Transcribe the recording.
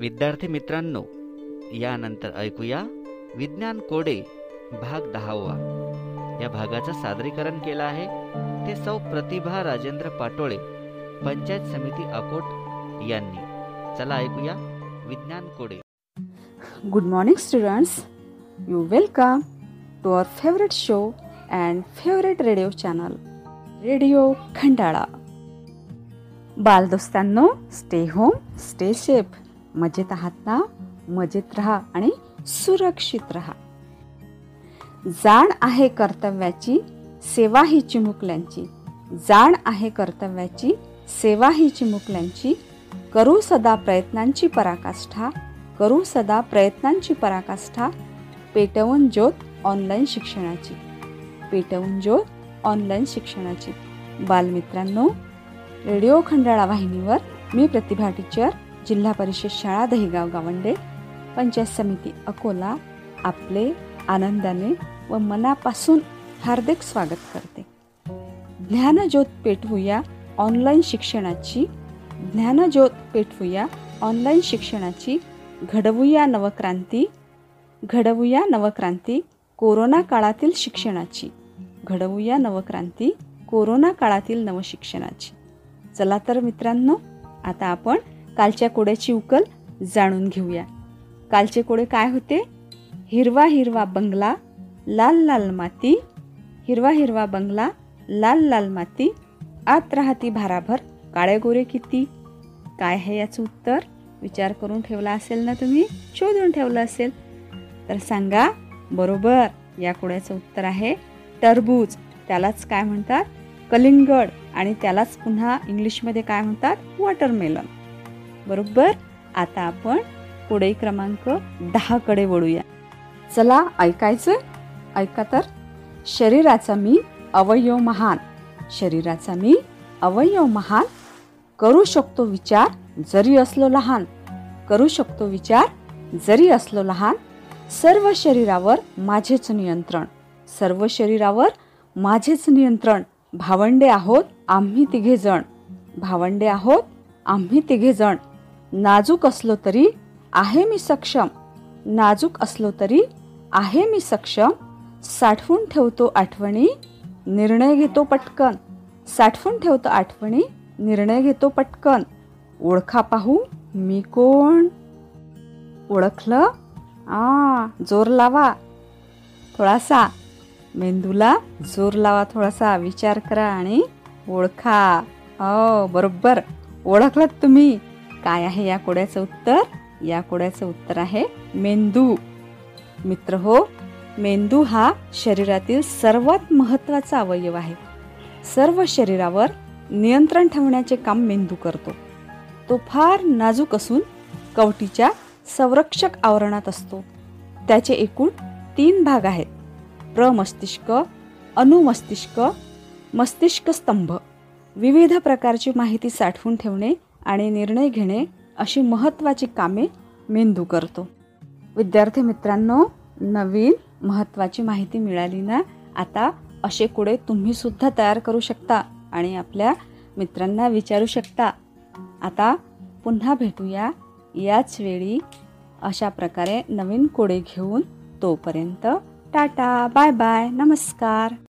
विद्यार्थी मित्रांनो यानंतर ऐकूया विज्ञान कोडे भाग दहावा. या भागाचं सादरीकरण केलं आहे ते सौ प्रतिभा राजेंद्र पाटोळे पंचायत समिती अकोट यांनी. चला ऐकूया विज्ञान कोडे. Good morning students you welcome to our favourite show and favourite radio channel radio Khandala बालदोस्तांनो stay home stay safe मजेत आहात ना? मजेत राहा आणि सुरक्षित राहा. जाण आहे कर्तव्याची सेवा ही चिमुकल्यांची. जाण आहे कर्तव्याची सेवा ही चिमुकल्यांची. करू सदा प्रयत्नांची पराकाष्ठा करू सदा प्रयत्नांची पराकाष्ठा. पेटवून ज्योत ऑनलाईन शिक्षणाची. पेटवून ज्योत ऑनलाईन शिक्षणाची. बालमित्रांनो रेडिओ खंडाळा वाहिनीवर मी प्रतिभा टीचर जिल्हा परिषद शाळा दहिगाव गावंडे. पंचायत समिती अकोला आपले आनंदाने व मनापासून हार्दिक स्वागत करते. ज्ञानज्योत पेटवूया ऑनलाईन शिक्षणाची ज्ञानज्योत पेटवूया ऑनलाईन शिक्षणाची घडवूया नवक्रांती घडवूया नवक्रांती कोरोना काळातील शिक्षणाची घडवूया नवक्रांती कोरोना काळातील नवशिक्षणाची. चला तर मित्रांनो आता आपण कालच्या कोड्याची उकल जाणून घेऊया. कालचे कोडे काय होते? हिरवा हिरवा बंगला लाल लाल माती हिरवा हिरवा बंगला लाल लाल माती आत राहती भाराभर काळे गोरे किती? काय आहे याचं उत्तर? विचार करून ठेवला असेल ना तुम्ही? शोधून ठेवलं असेल. तर सांगा बरोबर या कोड्याचं उत्तर आहे टरबूज. त्यालाच काय म्हणतात? कलिंगड. आणि त्यालाच पुन्हा इंग्लिशमध्ये काय म्हणतात? वॉटरमेलन. बरोबर? आता आपण पुढे क्रमांक दहाकडे वळूया. चला ऐकायचं? ऐका तर. शरीराचा मी अवयव महान. शरीराचा मी अवयव महान. करू शकतो विचार जरी असलो लहान. करू शकतो विचार जरी असलो लहान. सर्व शरीरावर माझेच नियंत्रण. सर्व शरीरावर माझेच नियंत्रण. भावंडे आहोत आम्ही तिघे जण भावंडे आहोत आम्ही तिघे जण नाजूक असलो तरी आहे मी सक्षम. नाजूक असलो तरी आहे मी सक्षम. साठवून ठेवतो आठवणी निर्णय घेतो पटकन. साठवून ठेवतो आठवणी निर्णय घेतो पटकन. ओळखा पाहू मी कोण? ओळखलं? आ जोर लावा. थोडासा. मेंदूला जोर लावा थोडासा. विचार करा आणि ओळखा. हो बरोबर. ओळखलं तुम्ही. काय आहे या कोड्याचं उत्तर? या कोड्याचं उत्तर आहे मेंदू. मित्र हो मेंदू हा शरीरातील सर्वात महत्त्वाचा अवयव आहे. सर्व शरीरावर नियंत्रण ठेवण्याचे काम मेंदू करतो. तो फार नाजूक असून कवटीच्या संरक्षक आवरणात असतो. त्याचे एकूण तीन भाग आहेत. प्रमस्तिष्क अनुमस्तिष्क मस्तिष्क स्तंभ. विविध प्रकारची माहिती साठवून ठेवणे आणि निर्णय घेणे अशी महत्त्वाची कामे मेंदू करतो. विद्यार्थी मित्रांनो नवीन महत्त्वाची माहिती मिळाली ना आता असे कुडे तुम्ही सुद्धा तयार करू शकता आणि आपल्या मित्रांना विचारू शकता. आता पुन्हा भेटूया याच वेळी अशा प्रकारे नवीन कोडे घेऊन तोपर्यंत टाटा बाय बाय नमस्कार.